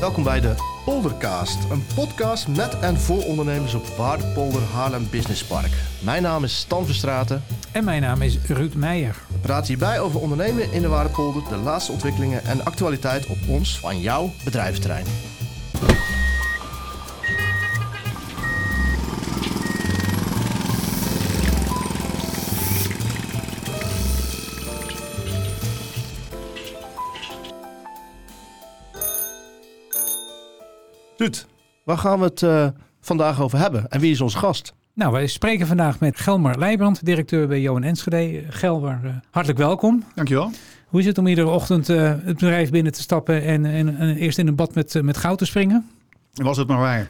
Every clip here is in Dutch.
Welkom bij de Poldercast, een podcast met en voor ondernemers op Waardepolder Haarlem Business Park. Mijn naam is Stan Verstraten. En mijn naam is Ruud Meijer. We praten hierbij over ondernemen in de Waardepolder, de laatste ontwikkelingen en actualiteit op ons van jouw bedrijventerrein. Ruud, waar gaan we het uh, vandaag over hebben en wie is onze gast? Nou, wij spreken vandaag met Gelmer Leijbrand, directeur bij Johan Enschede. Gelmer, uh, hartelijk welkom. Dankjewel. Hoe is het om iedere ochtend uh, het bedrijf binnen te stappen en, en, en eerst in een bad met, met goud te springen? Was het maar waar.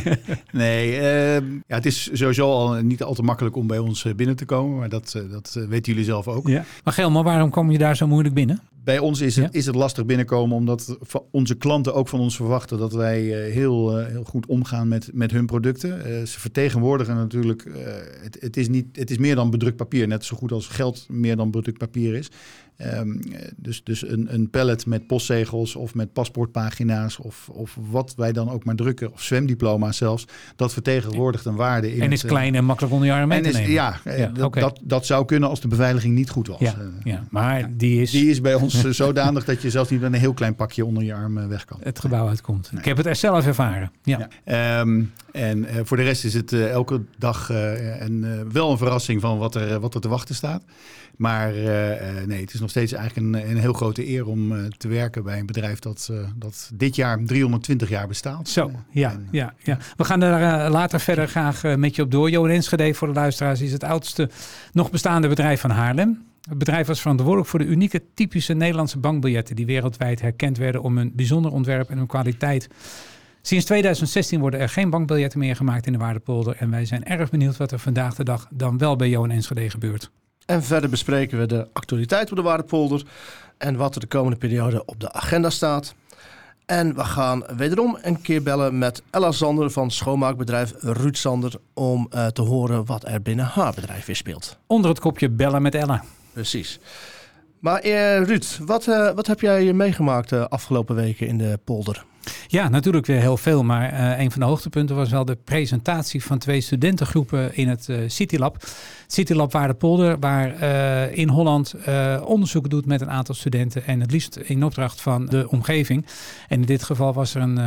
nee, uh, ja, het is sowieso al niet al te makkelijk om bij ons binnen te komen. Maar dat, uh, dat weten jullie zelf ook. Ja. Maar Gelmer, waarom kom je daar zo moeilijk binnen? Bij ons is het, ja? is het lastig binnenkomen omdat onze klanten ook van ons verwachten dat wij uh, heel, heel goed omgaan met, met hun producten. ze vertegenwoordigen natuurlijk, het, het, is niet, het is meer dan bedrukt papier. Net zo goed als geld meer dan bedrukt papier is. Um, dus dus een, een pallet met postzegels of met paspoortpagina's of, of wat wij dan ook maar drukken, of zwemdiploma's zelfs, dat vertegenwoordigt een waarde. In en is het, klein en makkelijk onder je arm mee te is, nemen. Ja, ja dat, okay. dat, dat zou kunnen als de beveiliging niet goed was. Ja, ja. maar die is... Die is bij ons zodanig dat je zelfs niet met een heel klein pakje onder je arm weg kan. Het gebouw uitkomt. Nee. Ik heb het er zelf ervaren. Ja. Um, en uh, voor de rest is het elke dag een, wel een verrassing van wat er, wat er te wachten staat. Maar nee, het is nog steeds eigenlijk een, een heel grote eer om te werken bij een bedrijf dat, dat dit jaar 320 jaar bestaat. Zo, ja, en, ja, ja. We gaan daar later verder graag met je op door. Johan Enschede voor de luisteraars is het oudste nog bestaande bedrijf van Haarlem. Het bedrijf was verantwoordelijk voor de unieke typische Nederlandse bankbiljetten die wereldwijd herkend werden om hun bijzonder ontwerp en hun kwaliteit. Sinds 2016 worden er geen bankbiljetten meer gemaakt in de Waardepolder. En wij zijn erg benieuwd wat er vandaag de dag dan wel bij Johan Enschede gebeurt. En verder bespreken we de actualiteit op de Waardepolder en wat er de komende periode op de agenda staat. En we gaan wederom een keer bellen met Ella Zander van schoonmaakbedrijf Ruud Zander om uh, te horen wat er binnen haar bedrijf weer speelt. Onder het kopje bellen met Ella. Precies. Maar uh, Ruud, wat, uh, wat heb jij meegemaakt de afgelopen weken in de polder? Ja, natuurlijk weer heel veel. Maar uh, een van de hoogtepunten was wel de presentatie van twee studentengroepen in het uh, Citylab. Citylab Waardepolder, waar uh, in Holland onderzoek doet met een aantal studenten. En het liefst in opdracht van de omgeving. En in dit geval was er een,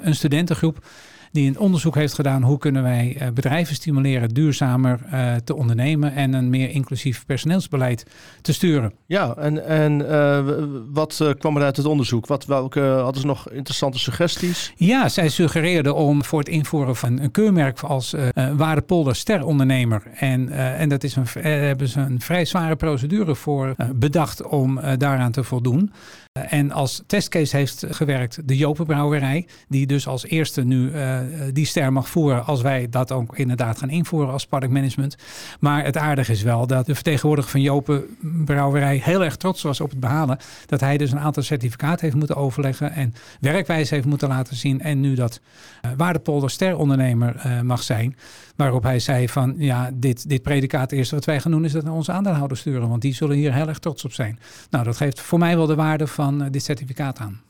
een studentengroep die een onderzoek heeft gedaan hoe kunnen wij uh, bedrijven stimuleren duurzamer uh, te ondernemen en een meer inclusief personeelsbeleid te sturen. Ja, en, en uh, wat kwam er uit het onderzoek? Wat, welke, hadden ze nog interessante suggesties? Ja, zij suggereerden om voor het invoeren van een keurmerk als Waardepolder Sterondernemer. En, en dat is een, hebben ze een vrij zware procedure voor bedacht om daaraan te voldoen. En als testcase heeft gewerkt de Jopenbrouwerij, die dus als eerste nu uh, die ster mag voeren als wij dat ook inderdaad gaan invoeren als product management. Maar het aardige is wel dat de vertegenwoordiger van Jopenbrouwerij heel erg trots was op het behalen. Dat hij dus een aantal certificaten heeft moeten overleggen en werkwijze heeft moeten laten zien. En nu dat uh, Waardepolder sterondernemer uh, mag zijn. Waarop hij zei van ja, dit, dit predicaat eerste wat wij gaan doen is dat naar onze aandeelhouders sturen. Want die zullen hier heel erg trots op zijn. Nou, dat geeft voor mij wel de waarde van uh, dit certificaat aan.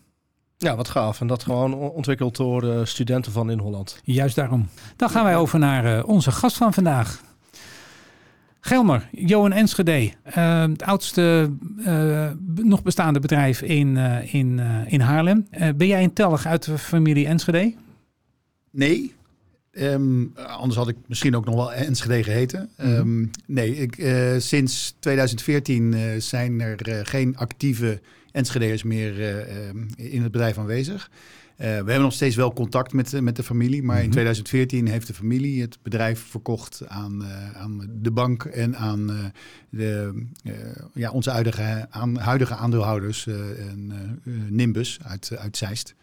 Ja, wat gaaf. En dat gewoon ontwikkeld door uh, studenten van in Holland. Juist daarom. Dan gaan wij over naar uh, onze gast van vandaag. Gelmer, Johan Enschede, uh, het oudste uh, nog bestaande bedrijf in, uh, in, in Haarlem. ben jij een tellig uit de familie Enschede? Nee, Um, anders had ik misschien ook nog wel Enschede geheten. Mm-hmm. Um, nee, ik, uh, sinds 2014 uh, zijn er uh, geen actieve Enschede'ers meer in het bedrijf aanwezig. we hebben nog steeds wel contact met, met de familie, maar in 2014 heeft de familie het bedrijf verkocht aan, aan de bank en aan de, ja, onze huidige, aan, huidige aandeelhouders, Nimbus uit, uit Zeist.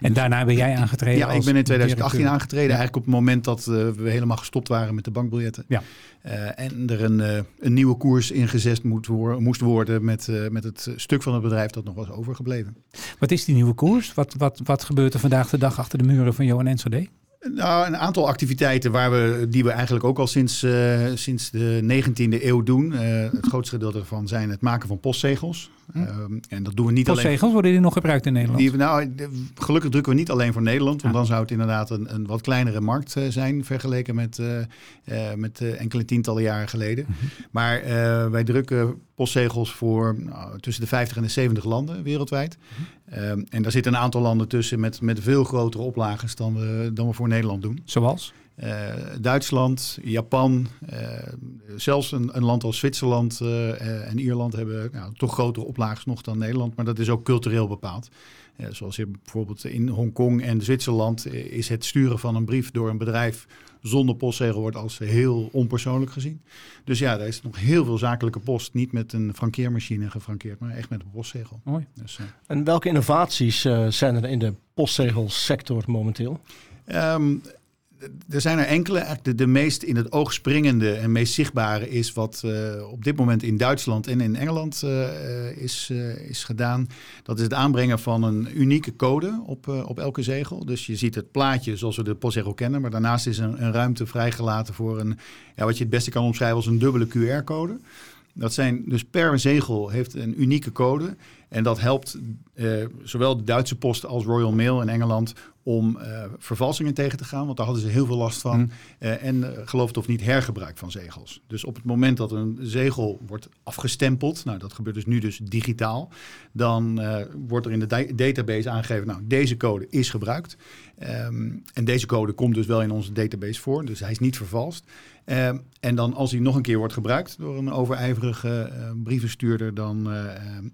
En daarna ben jij aangetreden? Ja, ik ben in 2018 directeur. aangetreden. Ja. Eigenlijk op het moment dat uh, we helemaal gestopt waren met de bankbiljetten. Ja. Uh, en er een, uh, een nieuwe koers ingezet moet wo moest worden met, met het stuk van het bedrijf dat nog was overgebleven. Wat is die nieuwe koers? Wat, wat, wat gebeurt er vandaag de dag achter de muren van Johan Enschede? Nou, een aantal activiteiten waar we, die we eigenlijk ook al sinds, uh, sinds de 19e eeuw doen. Uh, het grootste gedeelte ervan zijn het maken van postzegels. Hm. Uh, en dat doen we niet postzegels, alleen... worden die nog gebruikt in Nederland? Die, nou, gelukkig drukken we niet alleen voor Nederland. Want dan zou het inderdaad een, een wat kleinere markt zijn vergeleken met, met enkele tientallen jaren geleden. -huh. Maar wij drukken postzegels voor nou, tussen de 50 en de 70 landen wereldwijd. -huh. um, en daar zitten een aantal landen tussen met, met veel grotere oplages dan we, dan we voor Nederland doen. Zoals? Uh, Duitsland, Japan, uh, zelfs een, een, land als Zwitserland uh, en Ierland hebben nou, toch grotere oplages nog dan Nederland. Maar dat is ook cultureel bepaald. zoals je bijvoorbeeld in Hongkong en Zwitserland is het sturen van een brief door een bedrijf zonder postzegel wordt als heel onpersoonlijk gezien. Dus ja, daar is nog heel veel zakelijke post niet met een frankeermachine gefrankeerd, maar echt met een postzegel. Mooi. Dus, en welke innovaties zijn er in de postzegelsector momenteel? Um, er zijn er enkele. De, de meest in het oog springende en meest zichtbare is wat uh, op dit moment in Duitsland en in Engeland uh, is, uh, is gedaan. Dat is het aanbrengen van een unieke code op, op elke zegel. Dus je ziet het plaatje zoals we de postzegel kennen, maar daarnaast is een, een ruimte vrijgelaten voor een, ja, wat je het beste kan omschrijven als een dubbele QR-code. Dat zijn dus per zegel heeft een unieke code. En dat helpt zowel de Duitse post als Royal Mail in Engeland om uh, vervalsingen tegen te gaan. Want daar hadden ze heel veel last van. Mm. Uh, en geloof het of niet, hergebruik van zegels. Dus op het moment dat een zegel wordt afgestempeld, nou dat gebeurt dus nu dus digitaal, dan wordt er in de da database aangegeven, nou deze code is gebruikt. Um, en deze code komt dus wel in onze database voor, dus hij is niet vervalst. Uh, en dan als hij nog een keer wordt gebruikt door een overijverige uh, brievenstuurder dan, uh,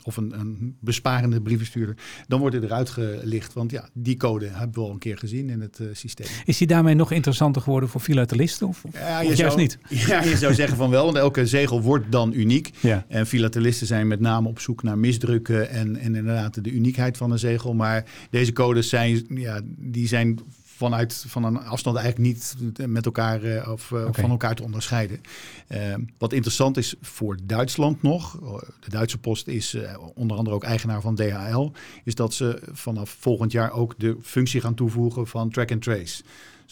of een, een, besparende brievenstuurder, dan wordt hij eruit gelicht. Want ja, die code hebben we al een keer gezien in het systeem. Is die daarmee nog interessanter geworden voor filatelisten of, of, ja, je of zou, niet? Ja, je zou zeggen van wel, want elke zegel wordt dan uniek. Ja. En filatelisten zijn met name op zoek naar misdrukken en, en inderdaad de uniekheid van een zegel. Maar deze codes zijn, ja, die zijn vanuit van een afstand eigenlijk niet met elkaar uh, of okay. van elkaar te onderscheiden. Uh, wat interessant is voor Duitsland nog, de Duitse Post is onder andere ook eigenaar van DHL, is dat ze vanaf volgend jaar ook de functie gaan toevoegen van track and trace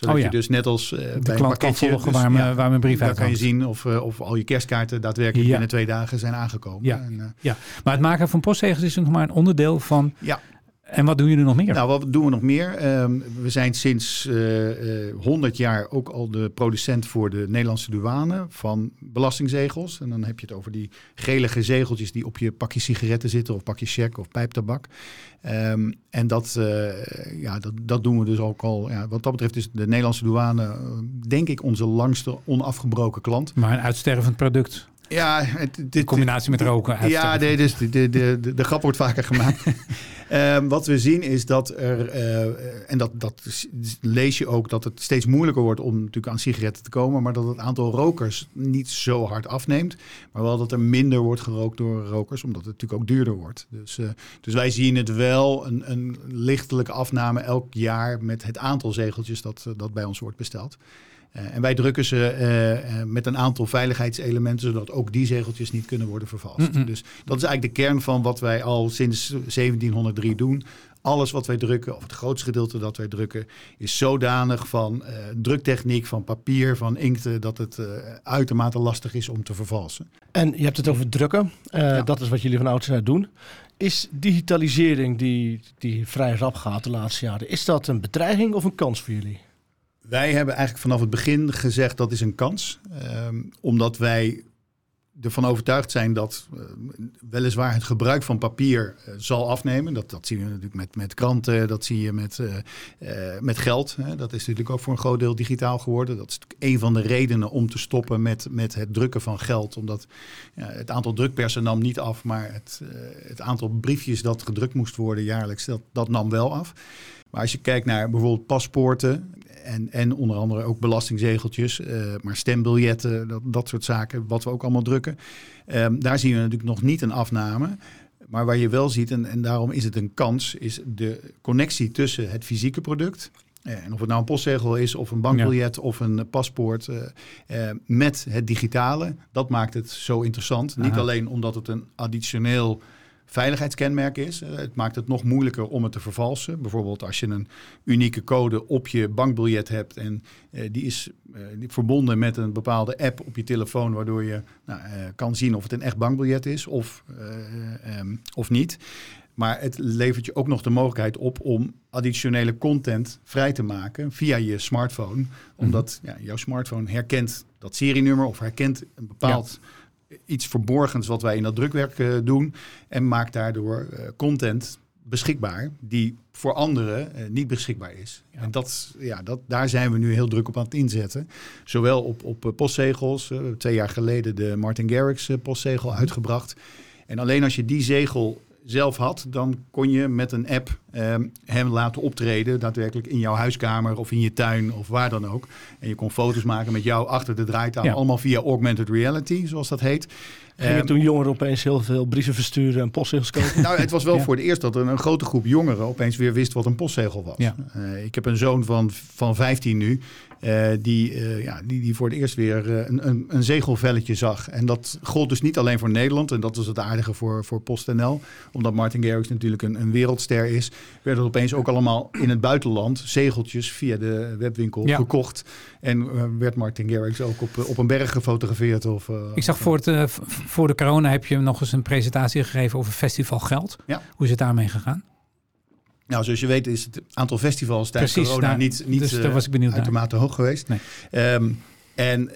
zodat oh ja. je dus net als uh, bij een pakketje, kan volgen dus, waar, me, waar mijn brief uit kan je zien of, uh, of al je kerstkaarten daadwerkelijk ja. binnen twee dagen zijn aangekomen. Ja. En, uh, ja, maar het maken van postzegels is nog maar een onderdeel van ja. En wat doen jullie nog meer? Nou, wat doen we nog meer? Um, we zijn sinds uh, uh, 100 jaar ook al de producent voor de Nederlandse douane van belastingzegels. En dan heb je het over die gelige zegeltjes die op je pakje sigaretten zitten of pakje check of pijptabak. Um, en dat, uh, ja, dat, dat doen we dus ook al. Ja, wat dat betreft is de Nederlandse douane, denk ik, onze langste onafgebroken klant. Maar een uitstervend product. Ja, het, dit, in combinatie met roken. Ja, nee, dus de, de, de, de grap wordt vaker gemaakt. um, wat we zien is dat er, uh, en dat, dat lees je ook, dat het steeds moeilijker wordt om natuurlijk aan sigaretten te komen, maar dat het aantal rokers niet zo hard afneemt, maar wel dat er minder wordt gerookt door rokers, omdat het natuurlijk ook duurder wordt. Dus, uh, dus wij zien het wel, een, een lichtelijke afname elk jaar met het aantal zegeltjes dat, dat bij ons wordt besteld. Uh, en wij drukken ze uh, uh, met een aantal veiligheidselementen, zodat ook die zegeltjes niet kunnen worden vervalst. Mm -hmm. Dus dat is eigenlijk de kern van wat wij al sinds 1703 doen. Alles wat wij drukken, of het grootste gedeelte dat wij drukken, is zodanig van druktechniek, van papier, van inkten, dat het uitermate lastig is om te vervalsen. En je hebt het over drukken. Ja. Dat is wat jullie van oudsher doen. Is digitalisering, die, die vrij rap gaat de laatste jaren, is dat een bedreiging of een kans voor jullie? Wij hebben eigenlijk vanaf het begin gezegd dat is een kans. Um, omdat wij ervan overtuigd zijn dat uh, weliswaar het gebruik van papier uh, zal afnemen. Dat, dat zien we natuurlijk met, met kranten, dat zie je met, uh, met geld. Hè. Dat is natuurlijk ook voor een groot deel digitaal geworden. Dat is een van de redenen om te stoppen met, met het drukken van geld. Omdat het aantal drukpersen nam niet af, maar het, het aantal briefjes dat gedrukt moest worden jaarlijks, dat, dat nam wel af. Maar als je kijkt naar bijvoorbeeld paspoorten en, en onder andere ook belastingzegeltjes, uh, maar stembiljetten, dat, dat soort zaken, wat we ook allemaal drukken. Um, daar zien we natuurlijk nog niet een afname. Maar waar je wel ziet, en, en daarom is het een kans, is de connectie tussen het fysieke product. En of het nou een postzegel is, of een bankbiljet, ja. of een paspoort, uh, uh, met het digitale, dat maakt het zo interessant. Aha. Niet alleen omdat het een additioneel veiligheidskenmerk is. Eh, het maakt het nog moeilijker om het te vervalsen. Bijvoorbeeld als je een unieke code op je bankbiljet hebt en uh, die is uh, verbonden met een bepaalde app op je telefoon, waardoor je nou, kan zien of het een echt bankbiljet is of, um, of niet. Maar het levert je ook nog de mogelijkheid op om additionele content vrij te maken via je smartphone. Omdat ja, jouw smartphone herkent dat serienummer of herkent een bepaald iets verborgens wat wij in dat drukwerk uh, doen. En maakt daardoor uh, content beschikbaar die voor anderen uh, niet beschikbaar is. Ja. En dat, ja, dat, daar zijn we nu heel druk op aan het inzetten. Zowel op, op postzegels. twee jaar geleden de Martin Garrix postzegel mhm. uitgebracht. En alleen als je die zegel zelf had, dan kon je met een app eh, hem laten optreden, daadwerkelijk in jouw huiskamer of in je tuin of waar dan ook. En je kon foto's maken met jou achter de draaitafel, allemaal via augmented reality, zoals dat heet. Gingen um, toen jongeren opeens heel veel brieven versturen en postzegels kopen? nou, het was wel voor het eerst dat een, grote groep jongeren opeens weer wist wat een postzegel was. Uh, ik heb een zoon van, van 15 nu. Uh, die, uh, ja, die, die voor het eerst weer uh, een, een, een, zegelvelletje zag. En dat gold dus niet alleen voor Nederland. En dat was het aardige voor, voor PostNL. Omdat Martin Garrix natuurlijk een, een wereldster is. Werden er opeens ook allemaal in het buitenland zegeltjes via de webwinkel ja. gekocht. En werd Martin Garrix ook op, op een berg gefotografeerd. Of, Ik zag voor, het, voor de corona heb je nog eens een presentatie gegeven over festival geld. Ja. Hoe is het daarmee gegaan? Nou, zoals je weet is het aantal festivals tijdens Precies, corona nou, niet, niet dus daar was ik benieuwd uitermate naar. hoog geweest. Nee. Um, en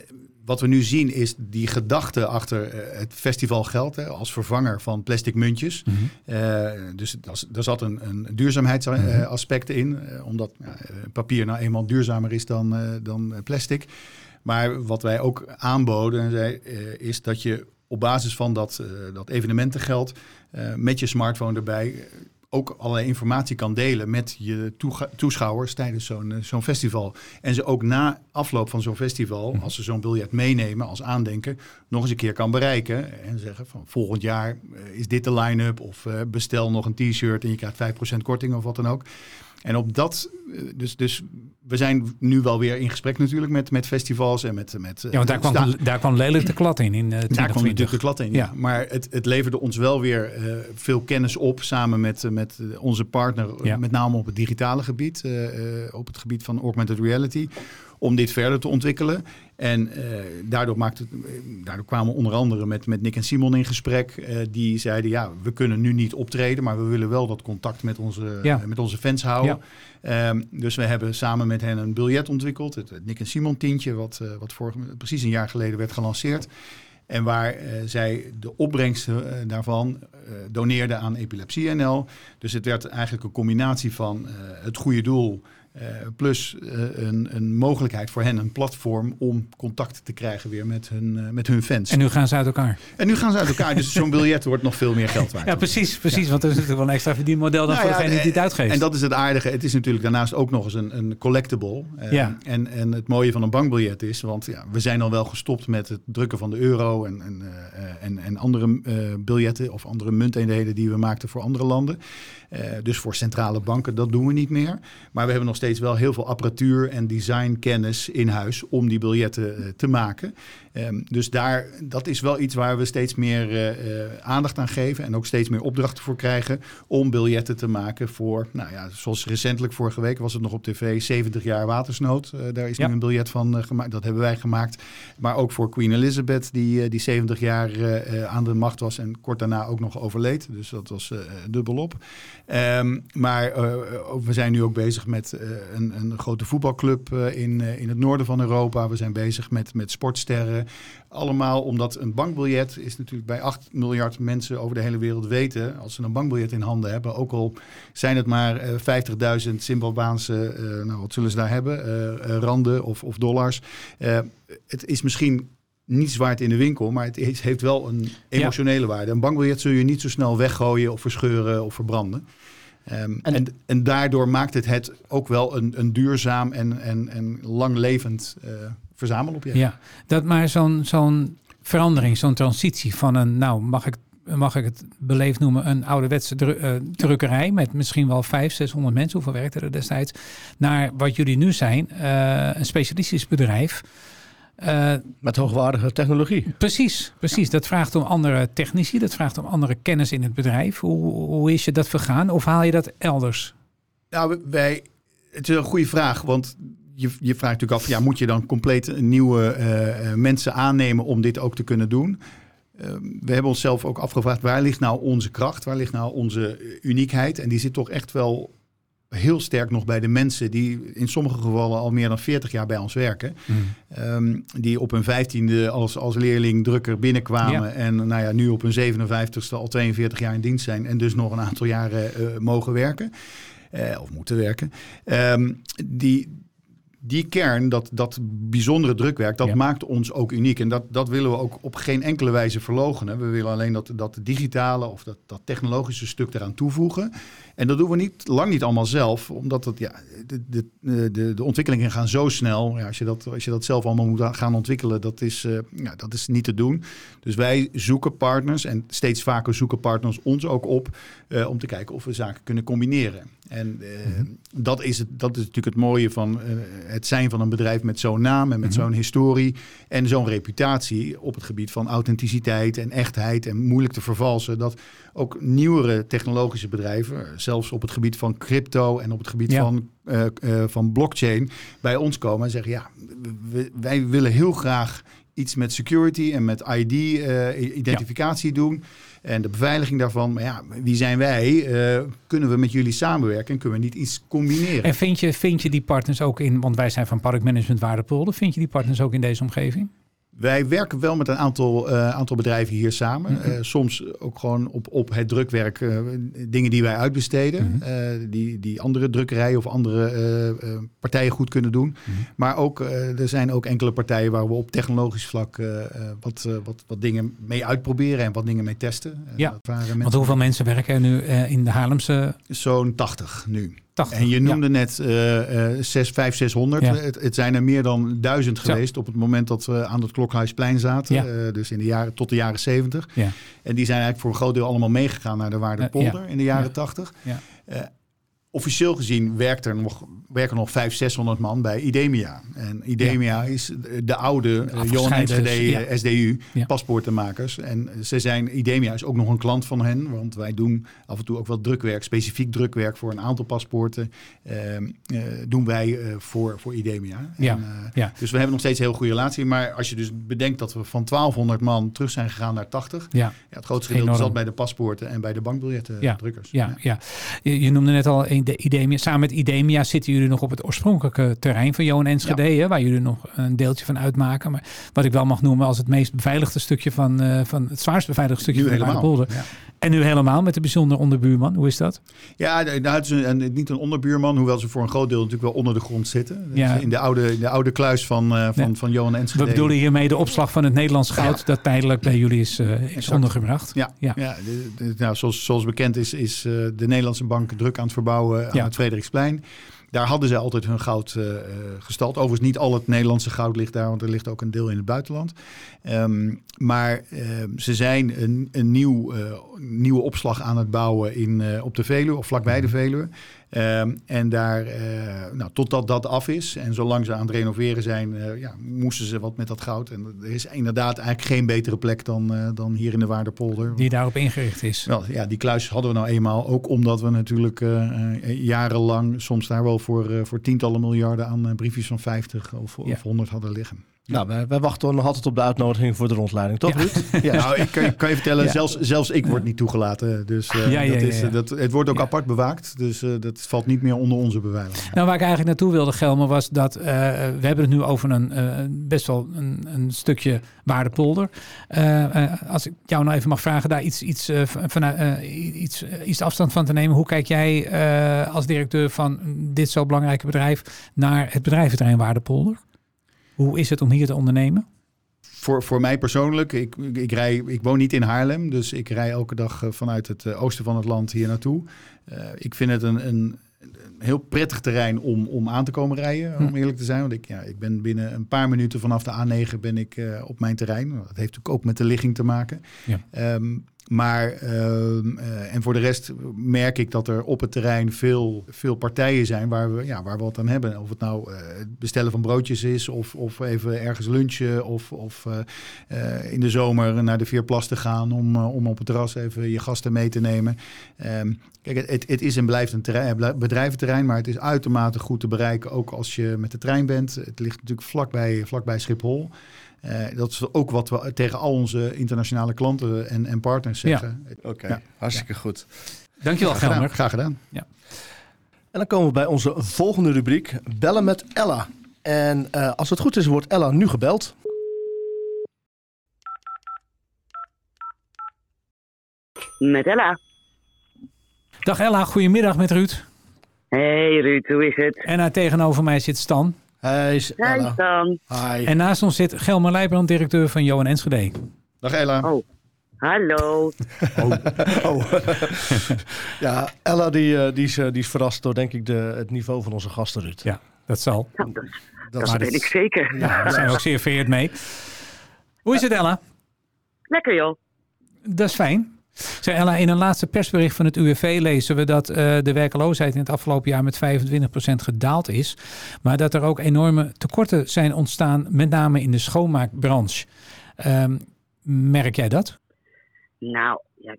wat we nu zien is die gedachte achter uh, het festivalgeld hè, als vervanger van plastic muntjes. Mm -hmm. uh, dus daar zat een, een duurzaamheidsaspect mm -hmm. in, omdat papier nou eenmaal duurzamer is dan, dan plastic. Maar wat wij ook aanboden zei, is dat je op basis van dat, dat evenementengeld met je smartphone erbij ook allerlei informatie kan delen met je toeschouwers tijdens zo'n eh, zo'n festival. En ze ook na afloop van zo'n festival, mhm. als ze zo'n biljet meenemen als aandenken, nog eens een keer kan bereiken. En zeggen van volgend jaar eh, is dit de line-up of uh, bestel nog een t-shirt en je krijgt 5% korting of wat dan ook. En op dat, dus, dus we zijn nu wel weer in gesprek natuurlijk met, met festivals en met... met ja, want daar kwam, daar kwam lelijk de klad in. in uh, daar kwam natuurlijk de klad in, ja. Maar het, het leverde ons wel weer uh, veel kennis op samen met, met onze partner, ja. met name op het digitale gebied, uh, op het gebied van augmented reality om dit verder te ontwikkelen. En uh, daardoor, maakte, daardoor kwamen onder andere met, met Nick en Simon in gesprek. Uh, die zeiden, ja, we kunnen nu niet optreden, maar we willen wel dat contact met onze, ja. uh, met onze fans houden. Ja. Um, dus we hebben samen met hen een biljet ontwikkeld. Het, het Nick en Simon tientje, wat, wat vorig, precies een jaar geleden werd gelanceerd. En waar zij de opbrengsten daarvan doneerden aan Epilepsie NL. Dus het werd eigenlijk een combinatie van het goede doel uh, plus uh, een, een, mogelijkheid voor hen, een platform om contact te krijgen weer met hun, uh, met hun fans. En nu gaan ze uit elkaar. En nu gaan ze uit elkaar, dus zo'n biljet wordt nog veel meer geld waard. Ja, precies, precies ja. want dat is natuurlijk wel een extra verdienmodel dan nou voor ja, degene die het uitgeeft. En dat is het aardige. Het is natuurlijk daarnaast ook nog eens een, een collectible. ja. en, en het mooie van een bankbiljet is, want ja, we zijn al wel gestopt met het drukken van de euro en, en, en, en andere biljetten of andere munteenheden die we maakten voor andere landen. Dus voor centrale banken, dat doen we niet meer. Maar we hebben nog steeds wel heel veel apparatuur en designkennis in huis om die biljetten uh, te maken. Um, dus daar, dat is wel iets waar we steeds meer uh, aandacht aan geven en ook steeds meer opdrachten voor krijgen om biljetten te maken voor, nou ja, zoals recentelijk vorige week was het nog op tv, 70 jaar watersnood. daar is ja. nu een biljet van gemaakt, dat hebben wij gemaakt. Maar ook voor Queen Elizabeth, die, die 70 jaar aan de macht was en kort daarna ook nog overleed. Dus dat was dubbelop. Um, maar we zijn nu ook bezig met een, een grote voetbalclub in, in het noorden van Europa. We zijn bezig met, met sportsterren. Allemaal omdat een bankbiljet is natuurlijk bij 8 miljard mensen over de hele wereld weten. Als ze een bankbiljet in handen hebben. Ook al zijn het maar uh, 50.000 Zimbabwaanse, nou wat zullen ze daar hebben? randen of, of dollars. het is misschien niets waard in de winkel, maar het heeft wel een emotionele ja. waarde. Een bankbiljet zul je niet zo snel weggooien of verscheuren of verbranden. Um, en, en, en, daardoor maakt het het ook wel een, een duurzaam en, en, en langlevend uh, verzamelobject. Ja, dat maar zo'n zo'n verandering, zo'n transitie van een, nou mag ik, mag ik het beleefd noemen, een ouderwetse dru uh, drukkerij met misschien wel 500, 600 mensen, hoeveel werkte er destijds, naar wat jullie nu zijn, uh, een specialistisch bedrijf Uh, Met hoogwaardige technologie. Precies, precies. Dat vraagt om andere technici, dat vraagt om andere kennis in het bedrijf. Hoe, hoe is je dat vergaan of haal je dat elders? Nou, wij, het is een goede vraag, want je, je vraagt natuurlijk af, ja, moet je dan compleet nieuwe uh, mensen aannemen om dit ook te kunnen doen? Uh, we hebben onszelf ook afgevraagd, waar ligt nou onze kracht? Waar ligt nou onze uniekheid? En die zit toch echt wel heel sterk nog bij de mensen die in sommige gevallen al meer dan 40 jaar bij ons werken. Mm. Um, die op hun vijftiende als, als leerling drukker binnenkwamen. En nou ja, nu op hun 57ste al 42 jaar in dienst zijn. En dus nog een aantal jaren uh, mogen werken. Uh, of moeten werken. Um, die, die kern, dat, dat bijzondere drukwerk, dat maakt ons ook uniek. En dat, dat willen we ook op geen enkele wijze verlogenen. We willen alleen dat, dat digitale of dat, dat technologische stuk eraan toevoegen. En dat doen we niet, lang niet allemaal zelf, omdat het, ja, de, de, de, de ontwikkelingen gaan zo snel. Ja, als, je dat, als je dat zelf allemaal moet gaan ontwikkelen, dat is, uh, ja, dat is niet te doen. Dus wij zoeken partners en steeds vaker zoeken partners ons ook op uh, om te kijken of we zaken kunnen combineren. En uh, mm-hmm. dat, is het, dat is natuurlijk het mooie van het zijn van een bedrijf met zo'n naam en met mm-hmm. zo'n historie en zo'n reputatie op het gebied van authenticiteit en echtheid en moeilijk te vervalsen. Dat ook nieuwere technologische bedrijven, zelfs op het gebied van crypto en op het gebied van, uh, uh, van blockchain, bij ons komen en zeggen: ja, wij willen heel graag iets met security en met ID-identificatie uh, doen. En de beveiliging daarvan. Maar ja, wie zijn wij? kunnen we met jullie samenwerken en kunnen we niet iets combineren? En vind je, vind je die partners ook in, want wij zijn van Parkmanagement Waardepolder, vind je die partners ook in deze omgeving? Wij werken wel met een aantal, uh, aantal bedrijven hier samen. Mm -hmm. uh, soms ook gewoon op, op het drukwerk uh, dingen die wij uitbesteden. Mm -hmm. die, die andere drukkerijen of andere partijen goed kunnen doen. Mm -hmm. Maar ook, er zijn ook enkele partijen waar we op technologisch vlak wat, wat, wat dingen mee uitproberen en wat dingen mee testen. ja, want hoeveel mensen werken er nu in de Haarlemse? Zo'n 80 nu. 80, en je noemde ja. net uh, uh, 6, 5, 600. Ja. Het, het, zijn er meer dan duizend geweest op het moment dat we aan het Klokhuisplein zaten. Ja. Uh, dus in de jaren, tot de jaren 70. En die zijn eigenlijk voor een groot deel allemaal meegegaan naar de Waardepolder in de jaren 80. Officieel gezien werkt er nog, werken nog 500, 600 man bij Idemia. En Idemia ja. is de oude uh, Johan Enschede ja. SDU, ja. paspoortenmakers. En ze zijn, Idemia is ook nog een klant van hen, want wij doen af en toe ook wel drukwerk, specifiek drukwerk voor een aantal paspoorten. Uh, uh, doen wij voor, voor Idemia. Ja. En, ja. Dus we hebben nog steeds een heel goede relatie. Maar als je dus bedenkt dat we van 1200 man terug zijn gegaan naar 80. Ja. het grootste gedeelte zat bij de paspoorten en bij de bankbiljetten drukkers. Ja, ja. Je, je noemde net al de Idemia. Samen met Idemia zitten jullie nog op het oorspronkelijke terrein van Johan Enschede, ja. waar jullie nog een deeltje van uitmaken. Maar wat ik wel mag noemen als het meest beveiligde stukje van, uh, van het zwaarst beveiligde stukje nu van de. Ja. En nu helemaal met de bijzondere onderbuurman. Hoe is dat? Ja, nou, het is een, niet een onderbuurman, hoewel ze voor een groot deel natuurlijk wel onder de grond zitten. Ja. In de oude, in de oude kluis van, uh, van, nee. van Johan Enschede. We bedoelen hiermee de opslag van het Nederlands goud dat tijdelijk bij jullie is, uh, is ondergebracht. Ja, ja. nou, zoals, zoals bekend is, is de Nederlandse bank druk aan het verbouwen aan het Frederiksplein. Daar hadden ze altijd hun goud uh, gestald. Overigens niet al het Nederlandse goud ligt daar, want er ligt ook een deel in het buitenland. Um, maar uh, ze zijn een, een nieuw, uh, nieuwe opslag aan het bouwen in, op de Veluwe, of vlakbij de Veluwe. Um, en daar, nou, totdat dat af is en zolang ze aan het renoveren zijn, ja, moesten ze wat met dat goud. En er is inderdaad eigenlijk geen betere plek dan, dan hier in de Waardepolder. Die daarop ingericht is. Wel, ja, die kluis hadden we nou eenmaal, ook omdat we natuurlijk jarenlang soms daar wel voor, voor tientallen miljarden aan briefjes van 50 of, ja. of 100 hadden liggen. Nou, wij, wij, wachten nog altijd op de uitnodiging voor de rondleiding, toch, ja. ja. Nou, ik kan, kan je vertellen, zelfs, zelfs ik word niet toegelaten. Dus uh, ja, dat is, Dat, het wordt ook apart bewaakt, dus uh, dat valt niet meer onder onze beveiliging. Nou, waar ik eigenlijk naartoe wilde, Gelmer, was dat uh, we hebben het nu over een best wel een, een stukje waardepolder. als ik jou nou even mag vragen daar iets, iets, van, iets, iets afstand van te nemen. Hoe kijk jij als directeur van dit zo belangrijke bedrijf naar het bedrijventerrein Waardepolder? Hoe is het om hier te ondernemen? Voor, voor mij persoonlijk, ik, ik, rij, ik woon niet in Haarlem, dus ik rij elke dag vanuit het oosten van het land hier naartoe. Uh, ik vind het een, een, een, heel prettig terrein om, om aan te komen rijden, om eerlijk te zijn. Want ik, ja, ik ben binnen een paar minuten vanaf de A9 ben ik uh, op mijn terrein. Dat heeft natuurlijk ook met de ligging te maken. Ja. Um, maar ehm, eh, en voor de rest merk ik dat er op het terrein veel, veel partijen zijn waar we, ja, waar we wat aan hebben. Of het nou eh, het bestellen van broodjes is, of, of even ergens lunchen, of, of eh, in de zomer naar de Vierplas te gaan om, om op het terras even je gasten mee te nemen. Ehm, kijk, het, het is en blijft een terrein, bedrijventerrein, maar het is uitermate goed te bereiken, ook als je met de trein bent. Het ligt natuurlijk vlakbij, vlakbij Schiphol. Uh, dat is ook wat we tegen al onze internationale klanten en, en partners zeggen. Ja. Oké, ja. hartstikke goed. Dankjewel, Graag Gelmer. gedaan. Graag gedaan. Ja. En dan komen we bij onze volgende rubriek, bellen met Ella. En uh, als het goed is, wordt Ella nu gebeld. Met Ella. Dag Ella, goedemiddag met Ruud. Hey Ruud, hoe is het? En daar tegenover mij zit Stan. Hey, Ella. Hi. En naast ons zit Gelmer Leijbrand, directeur van Johan Enschede. Dag Ella. Oh, hallo. oh. oh. ja, Ella die, die, is, die is verrast door denk ik de, het niveau van onze gasten Ruud. Ja, dat zal. Dat, dat, dat ben ik zeker. Ja, daar zijn we ook zeer vereerd mee. Hoe is het Ella? Lekker joh. Dat is fijn. Zeg Ella, in een laatste persbericht van het UWV lezen we dat uh, de werkloosheid in het afgelopen jaar met 25% gedaald is. Maar dat er ook enorme tekorten zijn ontstaan, met name in de schoonmaakbranche. Um, merk jij dat? Nou, ja,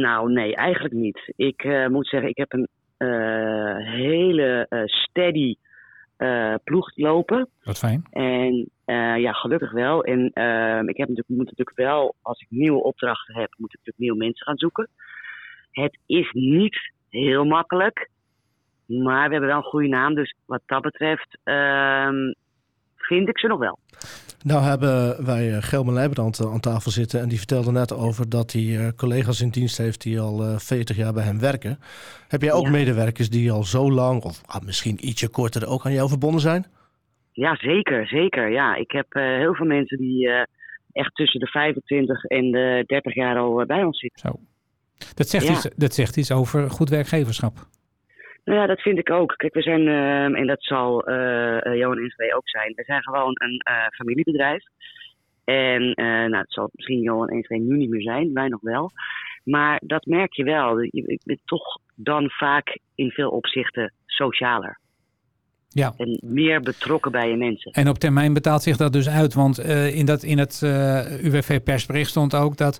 nou nee, eigenlijk niet. Ik uh, moet zeggen, ik heb een uh, hele steady ploeg lopen. Wat fijn. En uh, ja, gelukkig wel. En uh, ik heb natuurlijk, moet natuurlijk wel, als ik nieuwe opdrachten heb, moet ik natuurlijk nieuwe mensen gaan zoeken. Het is niet heel makkelijk, maar we hebben wel een goede naam. Dus wat dat betreft uh, vind ik ze nog wel. Nou hebben wij Gelman Leijbrand aan tafel zitten en die vertelde net over dat hij collega's in dienst heeft die al 40 jaar bij hem werken. Heb jij ook ja. medewerkers die al zo lang, of ah, misschien ietsje korter, ook aan jou verbonden zijn? Ja, zeker, zeker. Ja, ik heb uh, heel veel mensen die uh, echt tussen de 25 en de 30 jaar al uh, bij ons zitten. Zo. Dat zegt, ja. iets, dat zegt iets over goed werkgeverschap. Nou ja, dat vind ik ook. Kijk, we zijn, en dat zal Johan Enschede ook zijn, we zijn gewoon een familiebedrijf. En nou, het zal misschien Johan Enschede nu niet meer zijn, wij nog wel. Maar dat merk je wel. Je bent toch dan vaak in veel opzichten socialer. Ja. En meer betrokken bij je mensen. En op termijn betaalt zich dat dus uit. Want uh, in, dat, in het uh, UWV-persbericht stond ook dat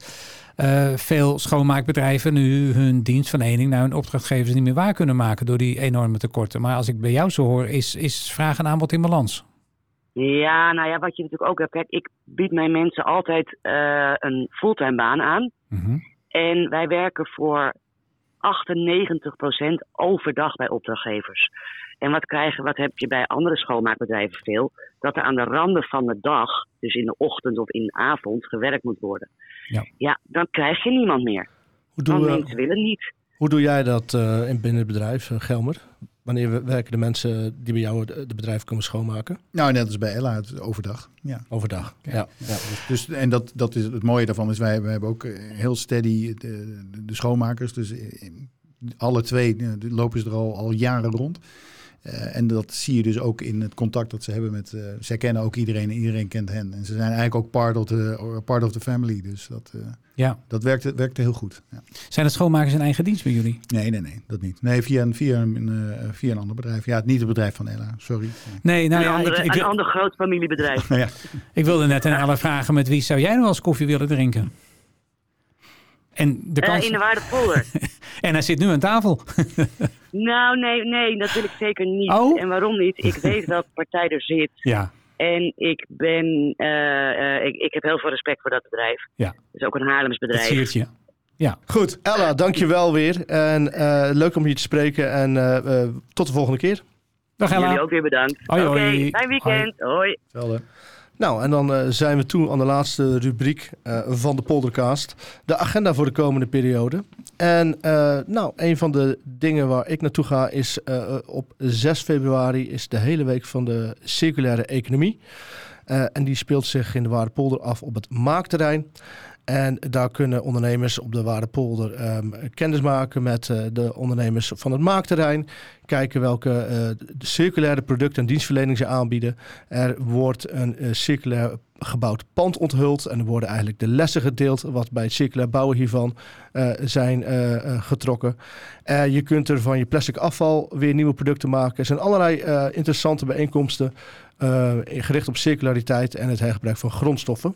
uh, veel schoonmaakbedrijven nu hun dienstverlening naar hun opdrachtgevers niet meer waar kunnen maken door die enorme tekorten. Maar als ik bij jou zo hoor, is, is vraag en aanbod in balans. Ja, nou ja, wat je natuurlijk ook hebt. Kijk, ik bied mijn mensen altijd een fulltime baan aan. Mm -hmm. En wij werken voor 98% overdag bij opdrachtgevers. En wat, krijgen, wat heb je bij andere schoonmaakbedrijven veel? Dat er aan de randen van de dag, dus in de ochtend of in de avond, gewerkt moet worden. Ja, ja dan krijg je niemand meer. Hoe doe, Want mensen willen niet. Hoe doe jij dat uh, in binnen het bedrijf, uh, Gelmer? Wanneer werken de mensen die bij jou de, bedrijf komen schoonmaken? Nou, net als bij Ella, het overdag. Ja. Overdag, ja. ja. ja dus, en dat, dat is het mooie daarvan is, wij, wij hebben ook heel steady de, de schoonmakers. Dus alle twee lopen ze er al, al jaren rond. Uh, en dat zie je dus ook in het contact dat ze hebben met... Uh, zij kennen ook iedereen en iedereen kent hen. En ze zijn eigenlijk ook part of the, part of the family. Dus dat, uh, ja. dat werkte, werkte heel goed. Ja. Zijn het schoonmakers in eigen dienst bij jullie? Nee, nee, nee. Dat niet. Nee, via een, via een, via een ander bedrijf. Ja, niet het bedrijf van Ella. Sorry. Nee, nou een ja, andere, ik, ik, een ander groot familiebedrijf. ja. Ik wilde net aan Ella vragen met wie zou jij nou als koffie willen drinken? En de kans... Uh, in de Waardepolder. en hij zit nu aan tafel. nou, nee, nee, dat wil ik zeker niet. Oh? En waarom niet? Ik weet welke partij er zit. Ja. En ik ben, uh, uh, ik, ik heb heel veel respect voor dat bedrijf. Ja. Het is ook een Haarlems bedrijf. Je. Ja. Goed, Ella, dankjewel weer. En uh, leuk om je te spreken. En tot de volgende keer. Dag Ella. Jullie ook weer bedankt. Hoi, Oké, hoi. okay, fijn weekend. Hoi. hoi. Nou, en dan uh, zijn we toe aan de laatste rubriek uh, van de Poldercast. De agenda voor de komende periode. En uh, nou, een van de dingen waar ik naartoe ga is op 6 februari is de hele week van de circulaire economie. en die speelt zich in de Waardepolder af op het maakterrein. En daar kunnen ondernemers op de Waardepolder um, kennis maken met uh, de ondernemers van het maakterrein. Kijken welke uh, circulaire producten en dienstverlening ze aanbieden. Er wordt een uh, circulair gebouwd pand onthuld. En er worden eigenlijk de lessen gedeeld wat bij het circulair bouwen hiervan zijn getrokken. je kunt er van je plastic afval weer nieuwe producten maken. Er zijn allerlei interessante bijeenkomsten gericht op circulariteit en het hergebruik van grondstoffen.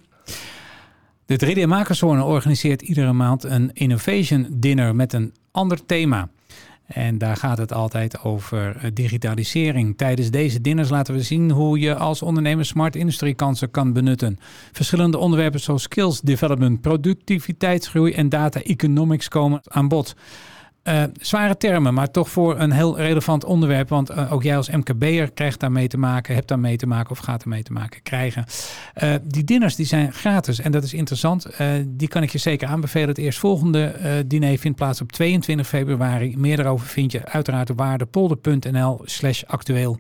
De 3D Makerszone organiseert iedere maand een Innovation Dinner met een ander thema. En daar gaat het altijd over eh, digitalisering. Tijdens deze dinners laten we zien hoe je als ondernemer smart industrie kansen kan benutten. Verschillende onderwerpen zoals skills development, productiviteitsgroei en data economics komen aan bod. Uh, zware termen, maar toch voor een heel relevant onderwerp. Want uh, ook jij als MKB'er krijgt daarmee te maken, hebt daarmee te maken of gaat ermee te maken krijgen. Uh, die dinners die zijn gratis en dat is interessant. die kan ik je zeker aanbevelen. Het eerstvolgende diner vindt plaats op 22 februari. Meer daarover vind je uiteraard op waardepolder.nl slash actueel.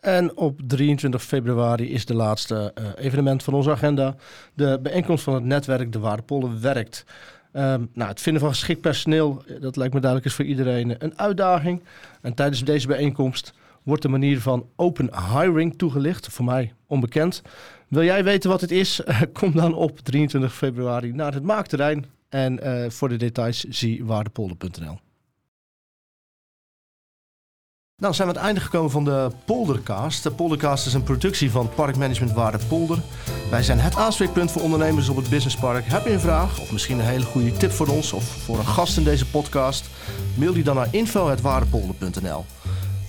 En op 23 februari is de laatste evenement van onze agenda. De bijeenkomst van het netwerk De Waardepolder Werkt. Um, nou, het vinden van geschikt personeel, eh, dat lijkt me duidelijk is voor iedereen eh, een uitdaging. En tijdens deze bijeenkomst wordt de manier van open hiring toegelicht. Voor mij onbekend. Wil jij weten wat het is? Kom dan op 23 februari naar het maakterrein. En uh, voor de details zie waardepolder.nl. Nou, zijn we aan het einde gekomen van de Poldercast. De Poldercast is een productie van Parkmanagement Waarde Polder. Wij zijn het aanspreekpunt voor ondernemers op het businesspark. Heb je een vraag of misschien een hele goede tip voor ons of voor een gast in deze podcast? Mail die dan naar info.waardepolder.nl.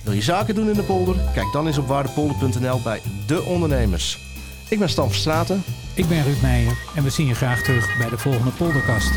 Wil je zaken doen in de polder? Kijk dan eens op waardepolder.nl bij De Ondernemers. Ik ben Stan Verstraten. Ik ben Ruud Meijer en we zien je graag terug bij de volgende Poldercast.